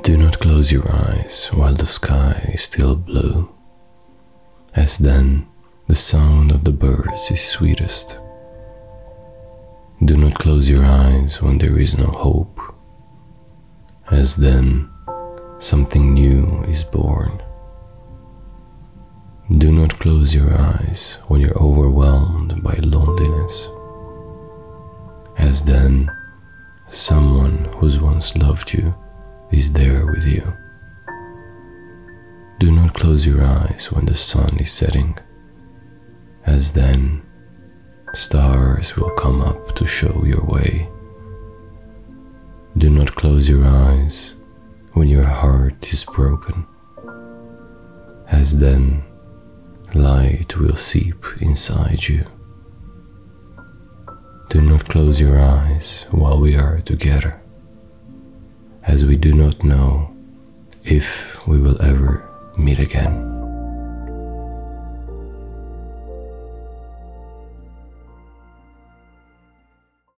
Do not close your eyes while the sky is still blue, as then the sound of the birds is sweetest. Do not close your eyes when there is no hope, as then something new is born. Do not close your eyes when you're overwhelmed by loneliness, as then someone who's once loved you is there with you. Do not close your eyes when the sun is setting, as then stars will come up to show your way. Do not close your eyes when your heart is broken, as then light will seep inside you. Do not close your eyes while we are together, as we do not know if we will ever meet again.